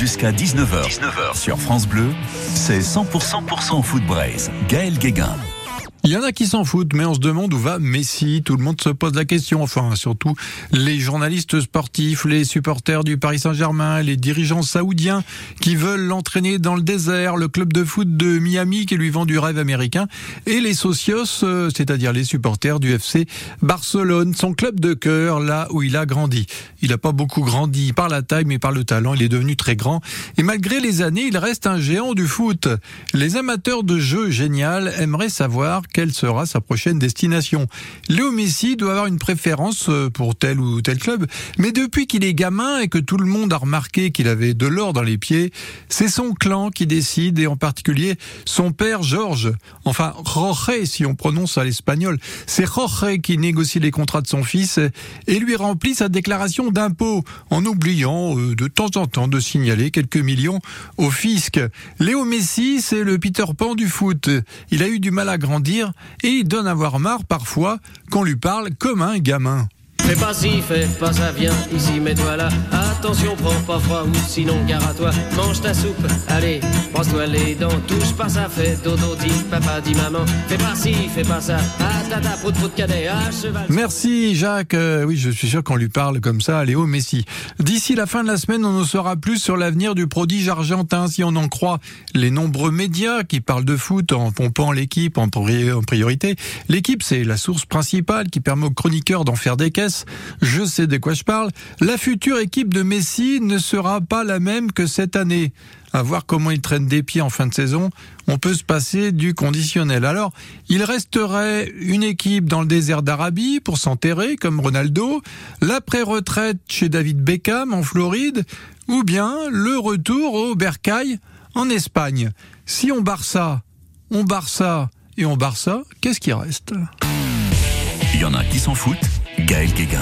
Jusqu'à 19h. 19h sur France Bleu, c'est 100%, 100% foot Braise. Gaël Guéguin. Il y en a qui s'en foutent, mais on se demande où va Messi. Tout le monde se pose la question. Enfin, surtout les journalistes sportifs, les supporters du Paris Saint-Germain, les dirigeants saoudiens qui veulent l'entraîner dans le désert, le club de foot de Miami qui lui vend du rêve américain, et les socios, euh, c'est-à-dire les supporters du FC Barcelone, son club de cœur, là où il a grandi. Il n'a pas beaucoup grandi par la taille, mais par le talent. Il est devenu très grand. Et malgré les années, il reste un géant du foot. Les amateurs de jeux génial aimeraient savoir quelle sera sa prochaine destination. Léo Messi doit avoir une préférence euh, pour tel ou tel club, mais depuis qu'il est gamin et que tout le monde a remarqué qu'il avait de l'or dans les pieds, c'est son clan qui décide et en particulier son père Georges, enfin Jorge si on prononce à l'espagnol. C'est Jorge qui négocie les contrats de son fils et lui remplit sa déclaration d'impôt en oubliant euh, de temps en temps de signaler quelques millions au fisc. Léo Messi, c'est le Peter Pan du foot. Il a eu du mal à grandir et donne avoir marre parfois qu'on lui parle comme un gamin. Fais pas ci, fais pas ça, viens ici, mets-toi là. Attention, prends pas froid ou sinon gare à toi. Mange ta soupe, allez, brosse-toi les dents. Touche pas ça, fais dodo, dit papa, dit maman. Fais pas ci, fais pas ça. Ah Merci Jacques. Euh, oui, je suis sûr qu'on lui parle comme ça à Léo Messi. D'ici la fin de la semaine, on en saura plus sur l'avenir du prodige argentin, si on en croit les nombreux médias qui parlent de foot en pompant l'équipe en priorité. L'équipe, c'est la source principale qui permet aux chroniqueurs d'en faire des caisses je sais de quoi je parle, la future équipe de Messi ne sera pas la même que cette année. À voir comment il traîne des pieds en fin de saison, on peut se passer du conditionnel. Alors, il resterait une équipe dans le désert d'Arabie pour s'enterrer, comme Ronaldo, l'après-retraite chez David Beckham en Floride, ou bien le retour au Bercail en Espagne. Si on barre ça, on barre ça et on barre ça, qu'est-ce qui reste? Il y en a qui s'en foutent Gaël Guéguin.